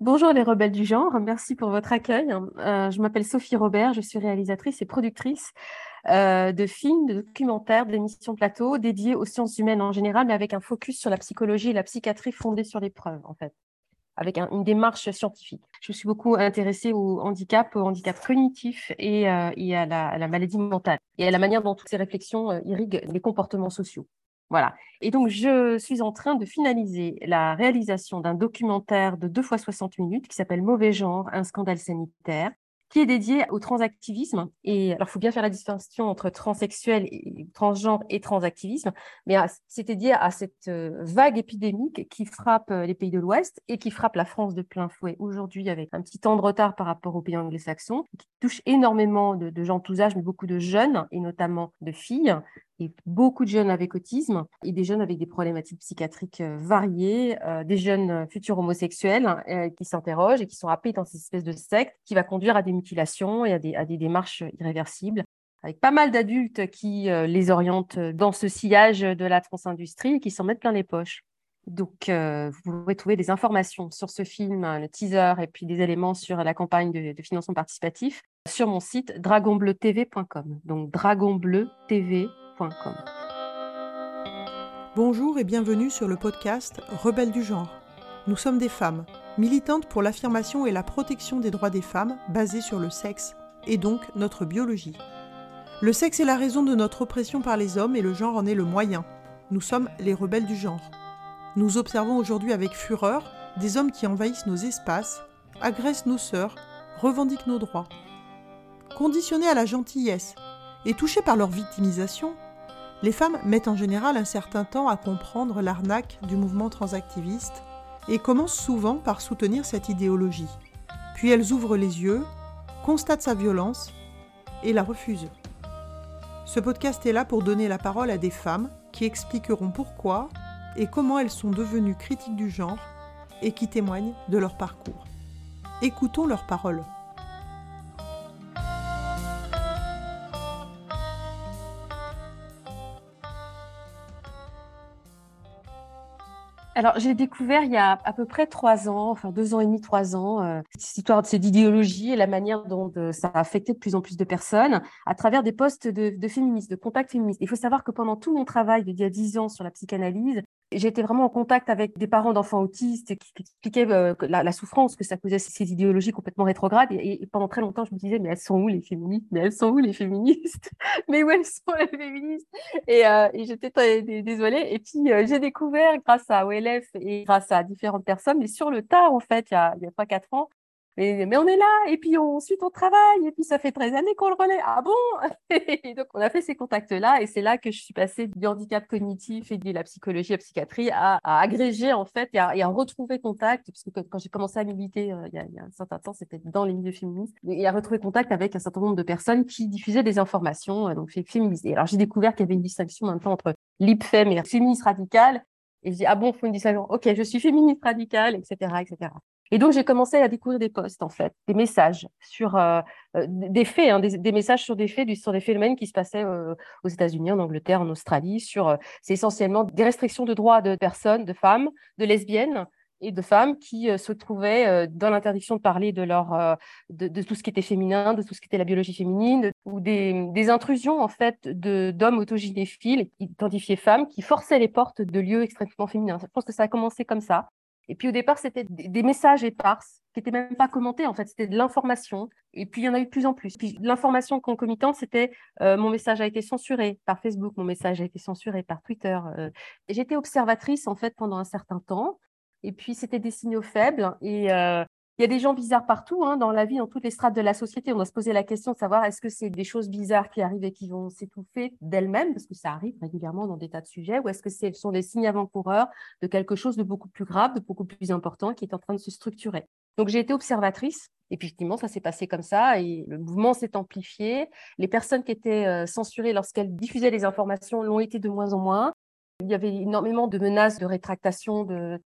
Bonjour les rebelles du genre, merci pour votre accueil. Euh, je m'appelle Sophie Robert, je suis réalisatrice et productrice euh, de films, de documentaires, d'émissions plateau dédiés aux sciences humaines en général, mais avec un focus sur la psychologie et la psychiatrie fondée sur les preuves en fait, avec une démarche scientifique. Je suis beaucoup intéressée au handicap, au handicap cognitif et, euh, à, la, maladie mentale et à la manière dont toutes ces réflexions irriguent les comportements sociaux. Voilà. Et donc, je suis en train de finaliser la réalisation d'un documentaire de 2 fois 60 minutes qui s'appelle Mauvais genre, un scandale sanitaire, qui est dédié au transactivisme. Et alors, il faut bien faire la distinction entre transsexuel, transgenre et transactivisme, mais c'est dédié à cette euh, vague épidémique qui frappe euh, les pays de l'Ouest et qui frappe la France de plein fouet aujourd'hui avec un petit temps de retard par rapport aux pays anglo-saxons, qui touche énormément de, de gens tous âges, mais beaucoup de jeunes et notamment de filles et beaucoup de jeunes avec autisme et des jeunes avec des problématiques psychiatriques euh, variées, euh, des jeunes euh, futurs homosexuels hein, qui s'interrogent et qui sont happés dans cette espèce de secte qui va conduire à des mutilations et à des, démarches irréversibles avec pas mal d'adultes qui les orientent dans ce sillage de la transindustrie et qui s'en mettent plein les poches. Donc, vous pouvez trouver des informations sur ce film, le teaser et puis des éléments sur la campagne de, de financement participatif sur mon site dragonbleutv.com. Donc, dragonbleutv.com Bonjour et bienvenue sur le podcast Rebelles du genre. Nous sommes des femmes, militantes pour l'affirmation et la protection des droits des femmes basés sur le sexe, et donc notre biologie. Le sexe est la raison de notre oppression par les hommes et le genre en est le moyen. Nous sommes les rebelles du genre. Nous observons aujourd'hui avec fureur des hommes qui envahissent nos espaces, agressent nos sœurs, revendiquent nos droits. Conditionnés à la gentillesse et touchés par leur victimisation, les femmes mettent en général un certain temps à comprendre l'arnaque du mouvement transactiviste et commencent souvent par soutenir cette idéologie. Puis elles ouvrent les yeux, constatent sa violence et la refusent. Ce podcast est là pour donner la parole à des femmes qui expliqueront pourquoi et comment elles sont devenues critiques du genre et qui témoignent de leur parcours. Écoutons leurs paroles. Alors, j'ai découvert il y a à peu près trois ans, enfin deux ans et demi, trois ans, euh, cette histoire de cette idéologie et la manière dont euh, ça a affecté de plus en plus de personnes à travers des postes de, féministes, de contacts féministes. Il faut savoir que pendant tout mon travail d'il y a dix ans sur la psychanalyse, J'étais vraiment en contact avec des parents d'enfants autistes qui, expliquaient euh, la, souffrance que ça causait ces idéologies complètement rétrogrades. Et, pendant très longtemps, je me disais, mais elles sont où les féministes? Mais elles sont où les féministes? Mais où elles sont les féministes? Et, euh, et j'étais désolée. Et puis, euh, j'ai découvert, grâce à OLF et grâce à différentes personnes, mais sur le tard, en fait, il y a, il y a 3-4 ans, mais, on est là, et puis on, ensuite on travaille, et puis ça fait 13 années qu'on le relaie. Ah bon? Et donc on a fait ces contacts-là, et c'est là que je suis passée du handicap cognitif et de la psychologie, la psychiatrie, à, agréger en fait et à, retrouver contact, parce que quand j'ai commencé à militer euh, il, y a, un certain temps, c'était dans les milieux féministes, et à retrouver contact avec un certain nombre de personnes qui diffusaient des informations, euh, donc féministes. alors j'ai découvert qu'il y avait une distinction maintenant entre l'IPFEM et féministe radicale, et je dis, ah bon, il faut une distinction? Ok, je suis féministe radicale, etc., etc. Et donc, j'ai commencé à découvrir des posts, en fait, des messages sur euh, euh, des faits, hein, des, messages sur des faits, sur des phénomènes qui se passaient euh, aux États-Unis, en Angleterre, en Australie. Sur, c'est essentiellement des restrictions de droits de personnes, de femmes, de lesbiennes et de femmes qui se trouvaient dans l'interdiction de parler de leur, de, tout ce qui était féminin, de tout ce qui était la biologie féminine, ou des, des, intrusions en fait d'hommes autogynéphiles identifiés femmes qui forçaient les portes de lieux extrêmement féminins. Je pense que ça a commencé comme ça. Et puis au départ, c'était des messages éparses qui n'étaient même pas commentés. En fait, c'était de l'information. Et puis il y en a eu de plus en plus. Puis l'information concomitante, c'était euh, mon message a été censuré par Facebook, mon message a été censuré par Twitter. Euh. J'étais observatrice en fait pendant un certain temps. Et puis c'était des signaux faibles. Et euh, il y a des gens bizarres partout hein, dans la vie, dans toutes les strates de la société. On doit se poser la question de savoir est-ce que c'est des choses bizarres qui arrivent et qui vont s'étouffer d'elles-mêmes, parce que ça arrive régulièrement dans des tas de sujets, ou est-ce que ce sont des signes avant-coureurs de quelque chose de beaucoup plus grave, de beaucoup plus important qui est en train de se structurer. Donc j'ai été observatrice et effectivement, ça s'est passé comme ça et le mouvement s'est amplifié. Les personnes qui étaient euh, censurées lorsqu'elles diffusaient les informations l'ont été de moins en moins. Il y avait énormément de menaces de rétractation, de,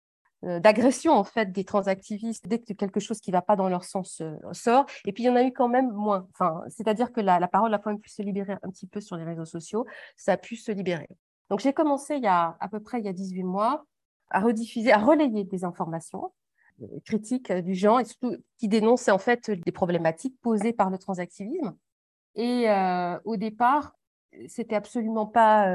d'agression en fait des transactivistes dès que quelque chose qui ne va pas dans leur sens euh, sort. Et puis il y en a eu quand même moins. Enfin, c'est-à-dire que la, parole a quand même pu se libérer un petit peu sur les réseaux sociaux. Ça a pu se libérer. Donc j'ai commencé il y a à peu près il y a 18 mois à rediffuser, à relayer des informations critiques du genre et surtout qui dénonçaient en fait des problématiques posées par le transactivisme. Et au départ, c'était absolument pas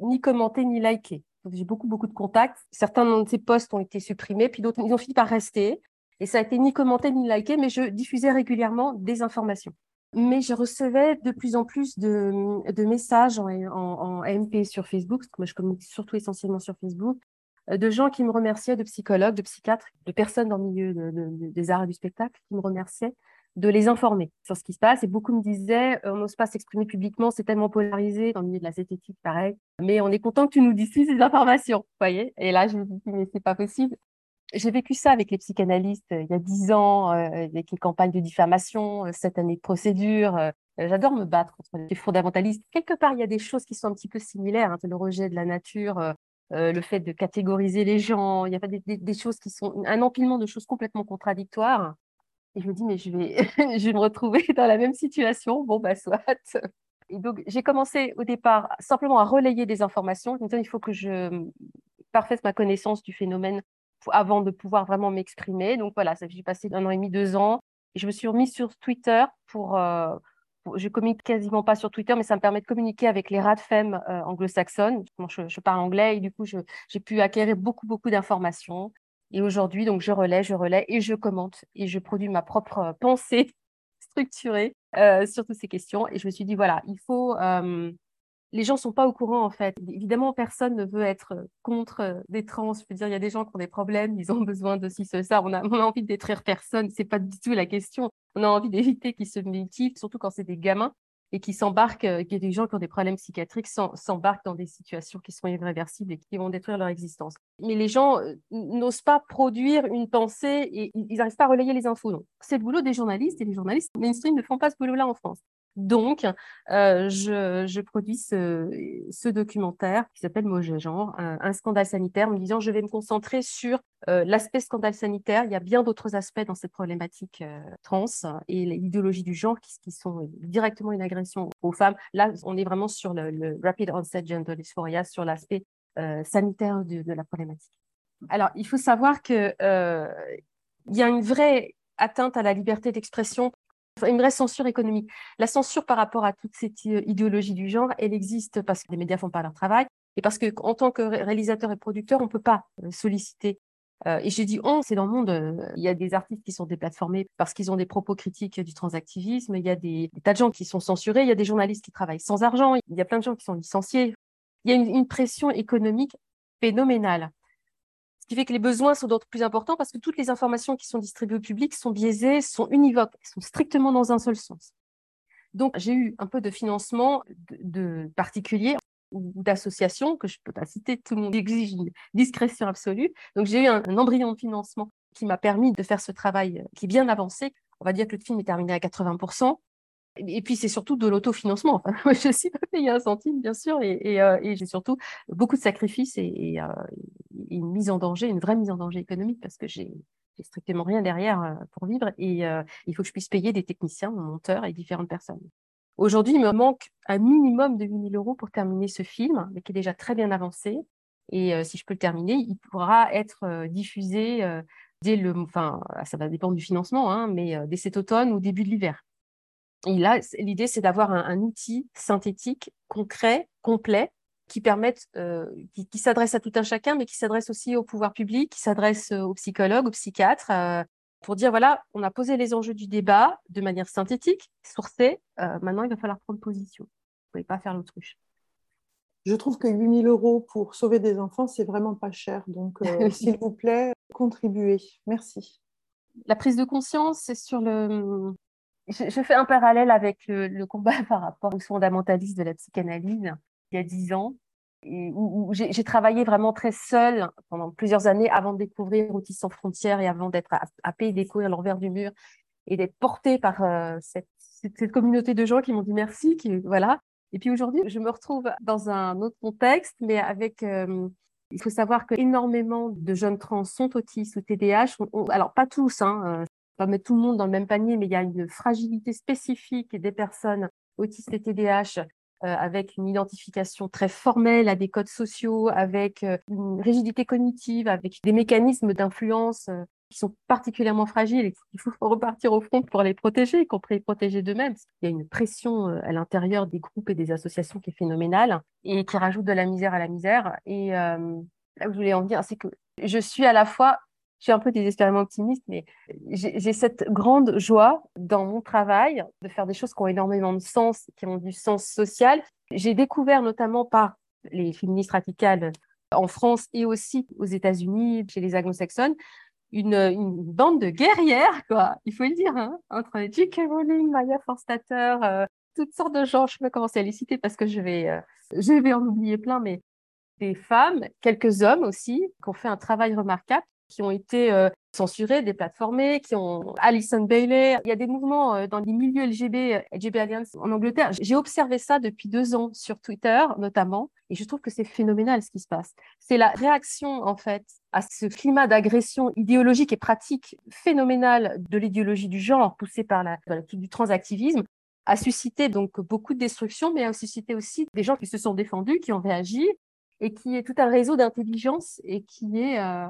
ni commenté ni liké. J'ai beaucoup, beaucoup de contacts. Certains de ces posts ont été supprimés, puis d'autres, ils ont fini par rester. Et ça a été ni commenté ni liké, mais je diffusais régulièrement des informations. Mais je recevais de plus en plus de, messages en, en, MP sur Facebook, parce que moi je communique surtout essentiellement sur Facebook, euh, de gens qui me remerciaient, de psychologues, de psychiatres, de personnes dans le milieu des arts et du spectacle qui me remerciaient de les informer sur ce qui se passe. Et beaucoup me disaient, on n'ose pas s'exprimer publiquement, c'est tellement polarisé dans le milieu de la zététique, pareil. Mais on est content que tu nous diffuses ces informations, vous voyez. Et là, je me dis, mais c'est pas possible. J'ai vécu ça avec les psychanalystes euh, il y a dix ans, euh, avec les campagnes de diffamation, euh, cette année de procédure. J'adore me battre contre les fondamentalistes. Quelque part, il y a des choses qui sont un petit peu similaires. Hein, le rejet de la nature, le fait de catégoriser les gens. Il y a des, des, choses qui sont un empilement de choses complètement contradictoires. Et je me dis, mais je vais, je vais me retrouver dans la même situation. Bon, bah, soit. Et donc, j'ai commencé au départ simplement à relayer des informations. Je me disais, il faut que je parfasse ma connaissance du phénomène avant de pouvoir vraiment m'exprimer. Donc voilà, j'ai passé un an et demi, deux ans. Et je me suis remise sur Twitter pour, euh, je communique quasiment pas sur Twitter, mais ça me permet de communiquer avec les rats euh, anglo-saxonnes. Je, je, parle anglais et du coup, j'ai pu acquérir beaucoup, beaucoup d'informations. Et aujourd'hui, donc, je relais, je relais et je commente et je produis ma propre pensée structurée euh, sur toutes ces questions. Et je me suis dit, voilà, il faut, euh, les gens sont pas au courant en fait. Évidemment, personne ne veut être euh, contre euh, des trans. Je veux dire, il y a des gens qui ont des problèmes, ils ont besoin de ci, ce, ça. On a, on a envie de détruire personne, c'est pas du tout la question. On a envie d'éviter qu'ils se mutilent, surtout quand c'est des gamins et qui s'embarquent, euh, a des gens qui ont des problèmes psychiatriques s'embarquent dans des situations qui sont irréversibles et qui vont détruire leur existence. Mais les gens n'osent pas produire une pensée et ils n'arrivent pas à relayer les infos. C'est le boulot des journalistes et les journalistes mainstream ne font pas ce boulot-là en France. Donc, euh, je, produis ce, documentaire qui s'appelle Mauvais genre, un, scandale sanitaire, en me disant je vais me concentrer sur euh, l'aspect scandale sanitaire. Il y a bien d'autres aspects dans cette problématique euh, trans et l'idéologie du genre qui, sont directement une agression aux femmes. Là, on est vraiment sur le, Rapid Onset Gender Dysphoria, sur l'aspect sanitaire de, de, la problématique. Alors, il faut savoir qu'il y a une vraie atteinte à la liberté d'expression une vraie censure économique. La censure par rapport à toute cette euh, idéologie du genre, elle existe parce que les médias font pas leur travail et parce qu'en tant que réalisateur et producteur, on ne peut pas euh, solliciter. Euh, et j'ai dit on, c'est dans le monde. il y a des artistes qui sont déplatformés parce qu'ils ont des propos critiques du transactivisme. Il y a des, tas de gens qui sont censurés. Il y a des journalistes qui travaillent sans argent. Il y a plein de gens qui sont licenciés. Il y a une pression économique phénoménale qui fait que les besoins sont d'autant plus importants parce que toutes les informations qui sont distribuées au public sont biaisées, sont univoques, sont strictement dans un seul sens. Donc, j'ai eu un peu de financement de, particuliers ou d'associations, que je ne peux pas citer, tout le monde exige une discrétion absolue. Donc, j'ai eu un, embryon de financement qui m'a permis de faire ce travail qui est bien avancé. On va dire que le film est terminé à 80%. Et puis, c'est surtout de l'autofinancement. Enfin, je ne suis pas payée un centime, bien sûr, et, euh, j'ai surtout beaucoup de sacrifices et, euh, une mise en danger, une vraie mise en danger économique, parce que j'ai strictement rien derrière euh, pour vivre et il faut que je puisse payer des techniciens, des monteurs et différentes personnes. Aujourd'hui, il me manque un minimum de 8 000 euros pour terminer ce film, mais qui est déjà très bien avancé. Et si je peux le terminer, il pourra être diffusé dès le, enfin, ça va dépendre du financement, hein, mais dès cet automne ou début de l'hiver. Et là, l'idée, c'est d'avoir un, outil synthétique, concret, complet, qui permette, euh, qui, s'adresse à tout un chacun, mais qui s'adresse aussi au pouvoir public, qui s'adresse euh, aux psychologues, aux psychiatres, euh, pour dire voilà, on a posé les enjeux du débat de manière synthétique, sourcée. maintenant, il va falloir prendre position. Vous ne pouvez pas faire l'autruche. Je trouve que 8 000 euros pour sauver des enfants, c'est vraiment pas cher. Donc, s'il vous plaît, contribuez. Merci. La prise de conscience, c'est sur le, je, fais un parallèle avec le, combat par rapport aux fondamentalistes de la psychanalyse il y a dix ans, où, j'ai travaillé vraiment très seule pendant plusieurs années avant de découvrir Outils sans frontières et avant d'être à et découvrir l'envers du mur et d'être portée par euh, cette, communauté de gens qui m'ont dit merci, qui, voilà. Et puis aujourd'hui, je me retrouve dans un autre contexte, mais avec euh, il faut savoir que énormément de jeunes trans sont autistes ou TDAH. alors, pas tous, hein, euh, pas mettre tout le monde dans le même panier, mais il y a une fragilité spécifique des personnes autistes et TDAH euh, avec une identification très formelle à des codes sociaux, avec euh, une rigidité cognitive, avec des mécanismes d'influence euh, qui sont particulièrement fragiles et qu'il faut repartir au front pour les protéger, y compris les protéger d'eux-mêmes. Il y a une pression à l'intérieur des groupes et des associations qui est phénoménale et qui rajoute de la misère à la misère. Et là où je voulais en venir, c'est que je suis à la fois je suis un peu désespérément optimiste, mais j'ai cette grande joie dans mon travail de faire des choses qui ont énormément de sens, qui ont du sens social. J'ai découvert notamment par les féministes radicales en France et aussi aux États-Unis, chez les anglo-saxonnes, une, bande de guerrières, quoi, il faut le dire, hein, entre J.K. Rowling, Maya Forstater, euh, toutes sortes de gens, je peux commencer à les citer parce que je vais, euh, je vais en oublier plein, mais des femmes, quelques hommes aussi, qui ont fait un travail remarquable qui ont été euh, censurés, déplatformés, qui ont Alison Bailey. Il y a des mouvements euh, dans les milieux LGB, LGB Alliance en Angleterre. J'ai observé ça depuis deux ans sur Twitter, notamment, et je trouve que c'est phénoménal ce qui se passe. C'est la réaction, en fait, à ce climat d'agression idéologique et pratique phénoménal de l'idéologie du genre poussée par la, du transactivisme a suscité donc beaucoup de destruction, mais a suscité aussi des gens qui se sont défendus, qui ont réagi, et qui est tout un réseau d'intelligence et qui est euh,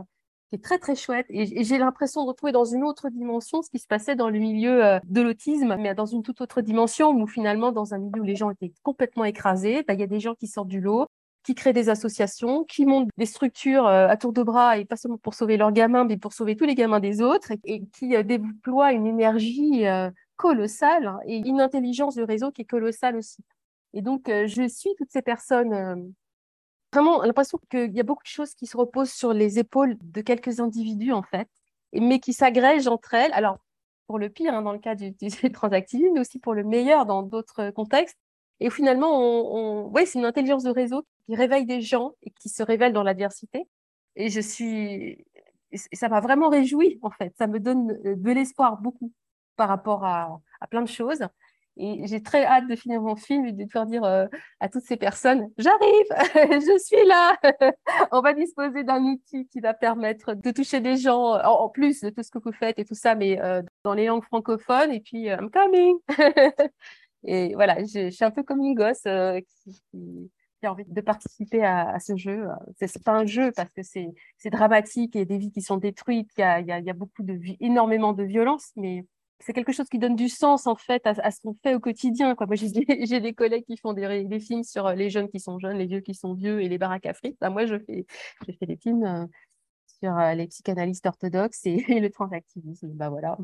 qui très très chouette. Et, j'ai l'impression de retrouver dans une autre dimension ce qui se passait dans le milieu euh, de l'autisme, mais dans une toute autre dimension où finalement dans un milieu où les gens étaient complètement écrasés, bah, il y a des gens qui sortent du lot, qui créent des associations, qui montent des structures euh, à tour de bras et pas seulement pour sauver leurs gamins, mais pour sauver tous les gamins des autres, et, qui euh, déploient une énergie colossale et une intelligence de réseau qui est colossale aussi. Et donc, je suis toutes ces personnes vraiment l'impression qu'il y a beaucoup de choses qui se reposent sur les épaules de quelques individus, en fait, mais qui s'agrègent entre elles. Alors, pour le pire, hein, dans le cas du, du transactivisme, mais aussi pour le meilleur dans d'autres contextes. Et finalement, on, on... c'est une intelligence de réseau qui réveille des gens et qui se révèle dans l'adversité. Et je suis, ça m'a vraiment réjoui en fait. Ça me donne de l'espoir beaucoup par rapport à plein de choses. Et j'ai très hâte de finir mon film et de pouvoir dire euh, à toutes ces personnes, j'arrive, je suis là. On va disposer d'un outil qui va permettre de toucher des gens, en, plus de tout ce que vous faites et tout ça, mais euh, dans les langues francophones. Et puis, euh, I'm coming. et voilà, je, suis un peu comme une gosse qui, a envie de participer à, ce jeu. C'est pas un jeu parce que c'est dramatique et des vies qui sont détruites. Il y a, y a, beaucoup de, énormément de violence, mais c'est quelque chose qui donne du sens en fait à, ce qu'on fait au quotidien. Quoi. Moi, j'ai des, collègues qui font des, films sur euh, les jeunes qui sont jeunes, les vieux qui sont vieux et les baraques à frites. moi, je fais, je fais des films euh, sur euh, les psychanalystes orthodoxes et, le transactivisme. Bah voilà.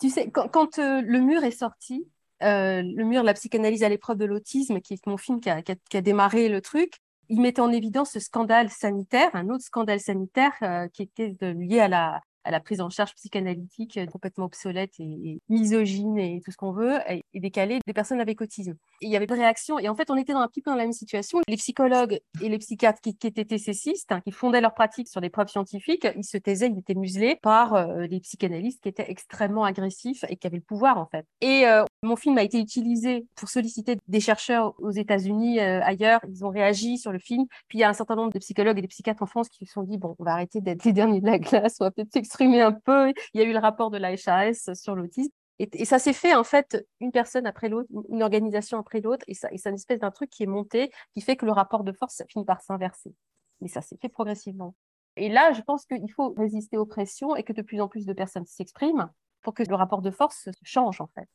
Tu sais, quand, le mur est sorti, le mur la psychanalyse à l'épreuve de l'autisme, qui est mon film qui a, qui, a, démarré le truc, il mettait en évidence ce scandale sanitaire, un autre scandale sanitaire qui était lié à la, à la prise en charge psychanalytique euh, complètement obsolète et, misogyne et tout ce qu'on veut, et, décalée des personnes avec autisme. Il y avait des réactions, et en fait, on était dans un petit peu dans la même situation. Les psychologues et les psychiatres qui, étaient TCCistes, hein, qui fondaient leur pratique sur des preuves scientifiques, ils se taisaient, ils étaient muselés par euh, des psychanalystes qui étaient extrêmement agressifs et qui avaient le pouvoir, en fait. Et euh, mon film a été utilisé pour solliciter des chercheurs aux États-Unis, ailleurs. Ils ont réagi sur le film. Puis il y a un certain nombre de psychologues et de psychiatres en France qui se sont dit, bon, on va arrêter d'être les derniers de la classe, on va peut-être un peu. Il y a eu le rapport de la HAS sur l'autisme. Et, ça s'est fait, en fait, une personne après l'autre, une organisation après l'autre. Et, c'est une espèce d'un truc qui est monté, qui fait que le rapport de force finit par s'inverser. Mais ça s'est fait progressivement. Et là, je pense qu'il faut résister aux pressions et que de plus en plus de personnes s'expriment pour que le rapport de force change, en fait.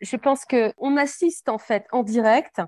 Je pense qu'on assiste, en fait, en direct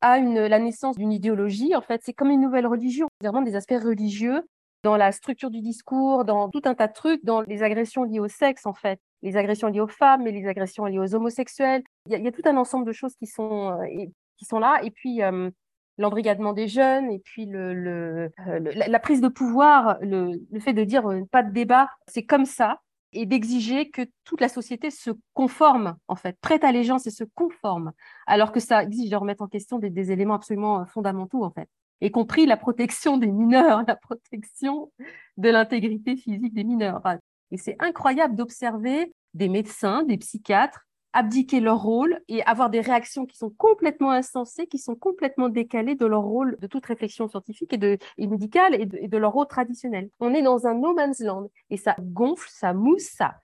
à la naissance d'une idéologie. En fait, c'est comme une nouvelle religion, vraiment des aspects religieux dans la structure du discours, dans tout un tas de trucs, dans les agressions liées au sexe, en fait, les agressions liées aux femmes, mais les agressions liées aux homosexuels. Il y a, tout un ensemble de choses qui sont, euh, là. Et puis, euh, l'embrigadement des jeunes, et puis euh, la, prise de pouvoir, le, le fait de dire pas de débat, c'est comme ça, et d'exiger que toute la société se conforme, en fait, prête allégeance et se conforme, alors que ça exige de remettre en question des, des éléments absolument fondamentaux, en fait y compris la protection des mineurs, la protection de l'intégrité physique des mineurs. Et c'est incroyable d'observer des médecins, des psychiatres abdiquer leur rôle et avoir des réactions qui sont complètement insensées, qui sont complètement décalées de leur rôle de toute réflexion scientifique et, de, médicale et de, leur rôle traditionnel. On est dans un no man's land et ça gonfle, ça mousse, ça.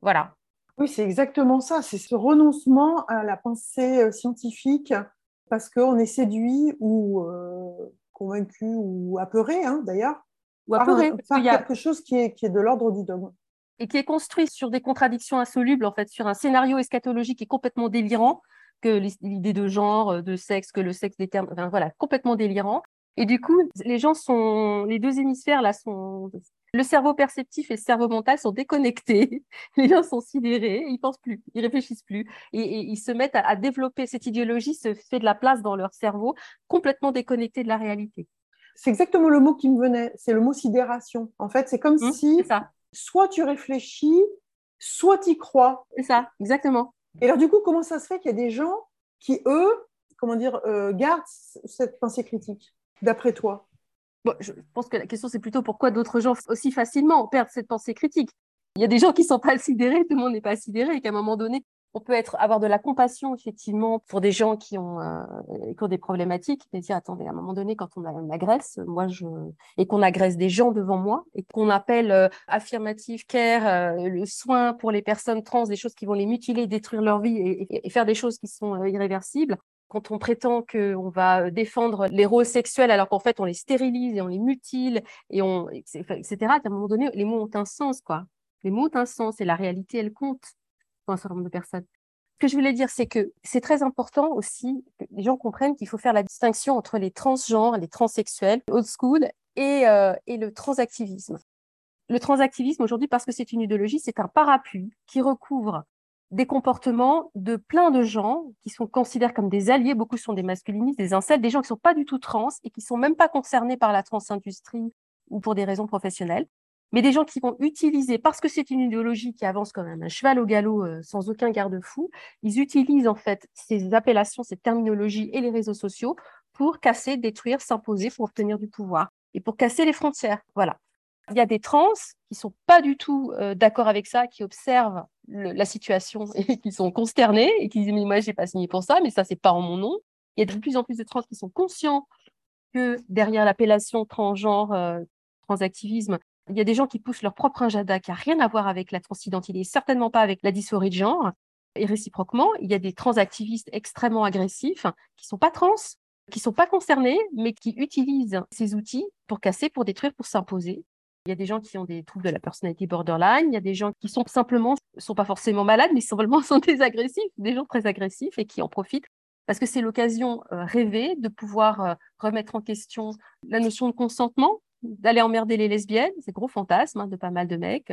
Voilà. Oui, c'est exactement ça. C'est ce renoncement à la pensée euh, scientifique parce qu'on est séduit ou euh, convaincu ou apeuré, hein, d'ailleurs, ou à pleurer. Par, a... quelque chose qui est, qui est de l'ordre du dogme. Et qui est construit sur des contradictions insolubles, en fait, sur un scénario eschatologique qui est complètement délirant, que l'idée de genre, de sexe, que le sexe détermine, enfin, voilà, complètement délirant. Et du coup, les gens sont, les deux hémisphères là sont, le cerveau perceptif et le cerveau mental sont déconnectés. Les gens sont sidérés, ils pensent plus, ils réfléchissent plus, et, ils se mettent à, développer cette idéologie, se fait de la place dans leur cerveau, complètement déconnecté de la réalité. C'est exactement le mot qui me venait, c'est le mot sidération. En fait, c'est comme mmh, si ça. soit tu réfléchis, soit tu y crois. C'est ça, exactement. Et alors du coup, comment ça se fait qu'il y a des gens qui, eux, comment dire, euh, gardent cette pensée critique d'après toi? Je pense que la question, c'est plutôt pourquoi d'autres gens aussi facilement perdent cette pensée critique. Il y a des gens qui ne sont pas sidérés, tout le monde n'est pas sidéré, et qu'à un moment donné, on peut être, avoir de la compassion, effectivement, pour des gens qui ont, euh, des problématiques, mais dire, attendez, à un moment donné, quand on, agresse, moi, je, et qu'on agresse des gens devant moi, et qu'on appelle euh, affirmative care, euh, le soin pour les personnes trans, des choses qui vont les mutiler, détruire leur vie et faire des choses qui sont irréversibles, quand on prétend qu'on va défendre les rôles sexuels alors qu'en fait on les stérilise et on les mutile et on etc. À un moment donné, les mots ont un sens quoi. Les mots ont un sens et la réalité elle compte pour un certain nombre de personnes. Ce que je voulais dire, c'est que c'est très important aussi que les gens comprennent qu'il faut faire la distinction entre les transgenres, les transsexuels, old school et, euh, et le transactivisme. Le transactivisme aujourd'hui, parce que c'est une idéologie, c'est un parapluie qui recouvre des comportements de plein de gens qui sont considérés comme des alliés. Beaucoup sont des masculinistes, des incels, des gens qui ne sont pas du tout trans et qui ne sont même pas concernés par la trans-industrie ou pour des raisons professionnelles, mais des gens qui vont utiliser, parce que c'est une idéologie qui avance comme un cheval au galop euh, sans aucun garde-fou, ils utilisent en fait ces appellations, ces terminologies et les réseaux sociaux pour casser, détruire, s'imposer, pour obtenir du pouvoir et pour casser les frontières. Voilà. Il y a des trans qui sont pas du tout euh, d'accord avec ça, qui observent la situation et qui sont consternés et qui disent mais moi j'ai pas signé pour ça, mais ça c'est pas en mon nom. Il y a de plus en plus de trans qui sont conscients que derrière l'appellation transgenre, euh, transactivisme, il y a des gens qui poussent leur propre agenda qui n'a rien à voir avec la transidentité, certainement pas avec la dysphorie de genre. Et réciproquement, il y a des transactivistes extrêmement agressifs qui sont pas trans, qui sont pas concernés, mais qui utilisent ces outils pour casser, pour détruire, pour s'imposer. Il y a des gens qui ont des troubles de la personnalité borderline, il y a des gens qui sont simplement, sont pas forcément malades, mais simplement sont des agressifs, des gens très agressifs et qui en profitent parce que c'est l'occasion euh, rêvée de pouvoir euh, remettre en question la notion de consentement, d'aller emmerder les lesbiennes, c'est gros fantasme hein, de pas mal de mecs.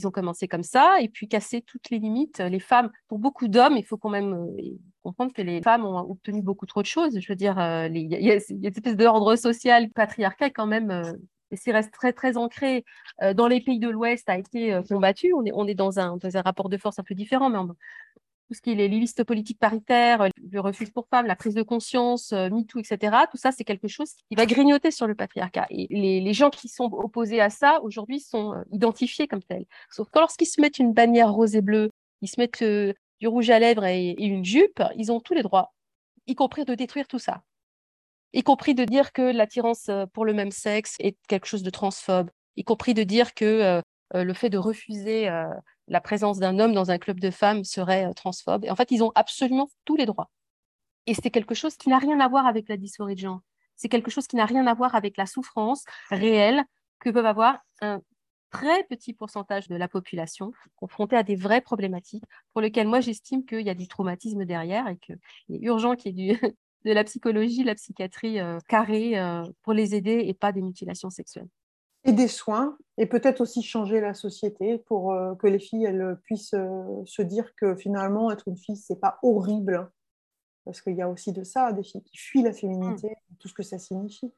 Ils ont commencé comme ça et puis casser toutes les limites. Les femmes, pour beaucoup d'hommes, il faut quand même euh, comprendre que les femmes ont obtenu beaucoup trop de choses. Je veux dire, il y, a une espèce d'ordre social patriarcal quand même et c'est reste très très ancré euh, dans les pays de l'Ouest a été euh, combattu. On est, dans, un, rapport de force un peu différent, mais tout ce qui est les listes politiques paritaires, euh, le refuge pour femmes, la prise de conscience, MeToo, etc., tout ça, c'est quelque chose qui va grignoter sur le patriarcat. Et les, gens qui sont opposés à ça, aujourd'hui, sont identifiés comme tels. Sauf que lorsqu'ils se mettent une bannière rose et bleue, ils se mettent du rouge à lèvres et, une jupe, ils ont tous les droits, y compris de détruire tout ça y compris de dire que l'attirance euh, pour le même sexe est quelque chose de transphobe, y compris de dire que euh, euh, le fait de refuser la présence d'un homme dans un club de femmes serait transphobe. Et en fait, ils ont absolument tous les droits. Et c'est quelque chose qui n'a rien à voir avec la dysphorie de genre. C'est quelque chose qui n'a rien à voir avec la souffrance réelle que peuvent avoir un très petit pourcentage de la population confrontée à des vraies problématiques pour lesquelles moi j'estime qu'il y a du traumatisme derrière et qu'il est urgent qu'il y ait du, de la psychologie, la psychiatrie euh, carrée euh, pour les aider et pas des mutilations sexuelles. Et des soins, et peut-être aussi changer la société pour euh, que les filles elles, puissent se dire que finalement, être une fille, c'est pas horrible. Parce qu'il y a aussi de ça, des filles qui fuient la féminité, mmh. tout ce que ça signifie.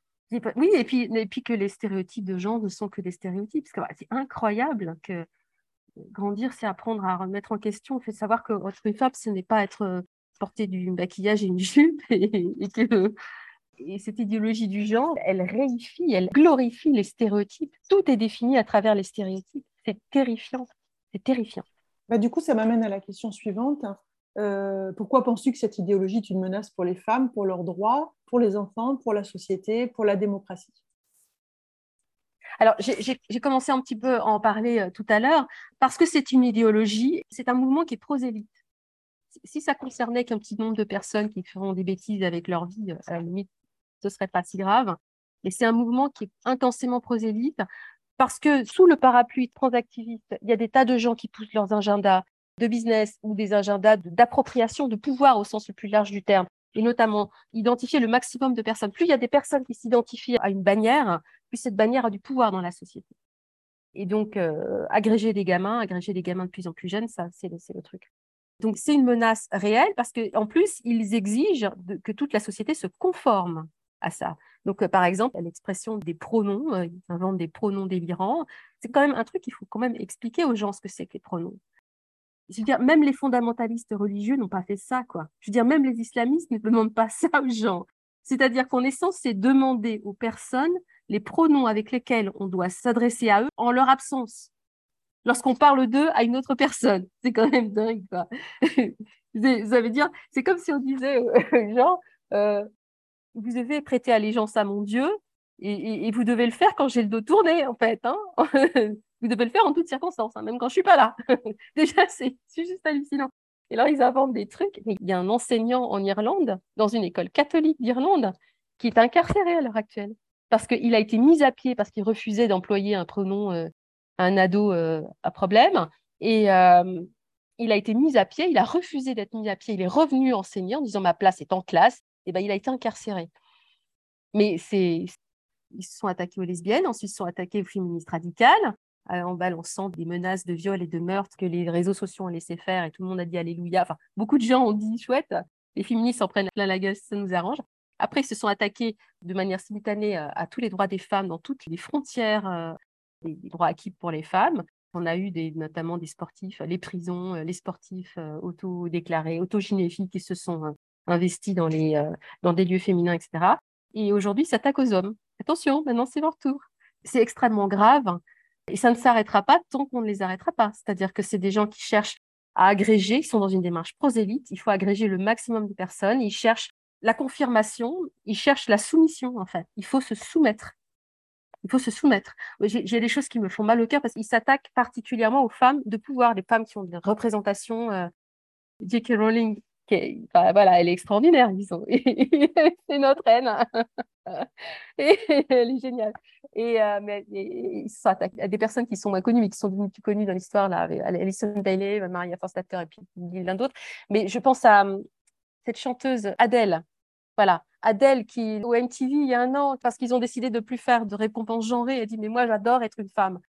Oui, et puis, et puis que les stéréotypes de genre ne sont que des stéréotypes. Parce que bah, c'est incroyable que grandir, c'est apprendre à remettre en question, fait savoir que être une femme, ce n'est pas être porter du maquillage et une jupe et, que et cette idéologie du genre, elle réifie, elle glorifie les stéréotypes. Tout est défini à travers les stéréotypes. C'est terrifiant. C'est terrifiant. Bah, du coup, ça m'amène à la question suivante. Euh, pourquoi penses-tu que cette idéologie est une menace pour les femmes, pour leurs droits, pour les enfants, pour la société, pour la démocratie? Alors, j'ai commencé un petit peu à en parler euh, tout à l'heure, parce que c'est une idéologie, c'est un mouvement qui est prosélyte si ça concernait qu'un petit nombre de personnes qui feront des bêtises avec leur vie, à la limite, ce serait pas si grave. Et c'est un mouvement qui est intensément prosélyte parce que sous le parapluie transactiviste, il y a des tas de gens qui poussent leurs agendas de business ou des agendas d'appropriation de pouvoir au sens le plus large du terme, et notamment identifier le maximum de personnes. Plus il y a des personnes qui s'identifient à une bannière, plus cette bannière a du pouvoir dans la société. Et donc, euh, agréger des gamins, agréger des gamins de plus en plus jeunes, ça, c'est le, truc. Donc, c'est une menace réelle parce qu'en plus, ils exigent que toute la société se conforme à ça. Donc, euh, par exemple, l'expression des pronoms, euh, ils inventent des pronoms délirants. C'est quand même un truc qu'il faut quand même expliquer aux gens ce que c'est que les pronoms. Je veux dire, même les fondamentalistes religieux n'ont pas fait ça, quoi. Je veux dire, même les islamistes ne demandent pas ça aux gens. C'est-à-dire qu'on est censé demander aux personnes les pronoms avec lesquels on doit s'adresser à eux en leur absence. Lorsqu'on parle d'eux à une autre personne. C'est quand même dingue, quoi. ça veut dire, c'est comme si on disait, genre, euh, vous devez prêter allégeance à mon Dieu et, vous devez le faire quand j'ai le dos tourné, en fait. Hein vous devez le faire en toutes circonstances, hein, même quand je suis pas là. Déjà, c'est juste hallucinant. Et là, ils inventent des trucs. Il y a un enseignant en Irlande, dans une école catholique d'Irlande, qui est incarcéré à l'heure actuelle parce qu'il a été mis à pied parce qu'il refusait d'employer un pronom euh, un ado euh, à problème. Et euh, il a été mis à pied, il a refusé d'être mis à pied. Il est revenu enseigner en disant ma place est en classe et ben, il a été incarcéré. Mais c'est, ils se sont attaqués aux lesbiennes, ensuite ils se sont attaqués aux féministes radicales, euh, en balançant des menaces de viol et de meurtre que les réseaux sociaux ont laissé faire et tout le monde a dit Alléluia. Enfin, beaucoup de gens ont dit chouette, les féministes en prennent plein la gueule, ça nous arrange. Après, ils se sont attaqués de manière simultanée à tous les droits des femmes dans toutes les frontières des, droits acquis pour les femmes. On a eu notamment des sportifs, les prisons, les sportifs auto-déclarés, autogynéphiques qui se sont investis dans, euh, des lieux féminins, etc. Et aujourd'hui, s'attaque aux hommes. Attention, maintenant c'est leur tour. C'est extrêmement grave et ça ne s'arrêtera pas tant qu'on ne les arrêtera pas. C'est-à-dire que c'est des gens qui cherchent à agréger, ils sont dans une démarche prosélyte, il faut agréger le maximum de personnes, ils cherchent la confirmation, ils cherchent la soumission en fait. Il faut se soumettre. Il faut se soumettre. J'ai des choses qui me font mal au cœur parce qu'ils s'attaquent particulièrement aux femmes de pouvoir, les femmes qui ont des représentations. Euh, J.K. Rowling voilà, elle est extraordinaire, disons. c'est notre reine. et elle est géniale. Et, euh, mais, ils sont à des personnes qui sont moins connues, mais qui sont devenues plus connues dans l'histoire, Alison Bailey, Maria Forstater et puis l'un d'autres. Mais je pense à cette chanteuse Adèle. Voilà, Adèle qui, au MTV, il y a un an, parce qu'ils ont décidé de plus faire de récompenses genrées, elle dit Mais moi, j'adore être une femme.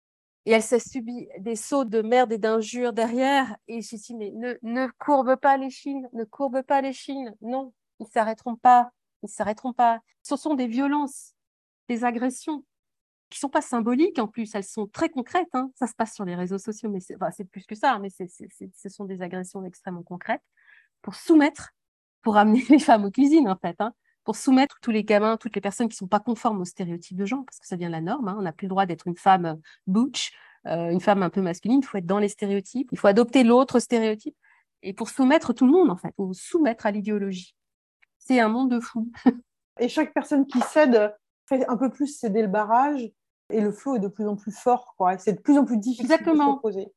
Et elle s'est subi des sauts de merde et d'injures derrière. Et j'ai dit, mais ne, ne courbe pas les chines, ne courbe pas les chines. Non, ils ne s'arrêteront pas. Ils s'arrêteront pas. Ce sont des violences, des agressions qui sont pas symboliques en plus, elles sont très concrètes. Hein. Ça se passe sur les réseaux sociaux, mais c'est plus que ça. Mais ce sont des agressions extrêmement concrètes pour soumettre, pour amener les femmes aux cuisines en fait. Hein pour soumettre tous les gamins, toutes les personnes qui ne sont pas conformes aux stéréotypes de genre, parce que ça devient la norme. Hein. On n'a plus le droit d'être une femme euh, butch, euh, une femme un peu masculine. Il faut être dans les stéréotypes. Il faut adopter l'autre stéréotype. Et pour soumettre tout le monde, en fait, pour soumettre à l'idéologie. C'est un monde de fous. et chaque personne qui cède fait un peu plus céder le barrage et le flot est de plus en plus fort. Quoi. C'est de plus en plus difficile Exactement. de s'opposer.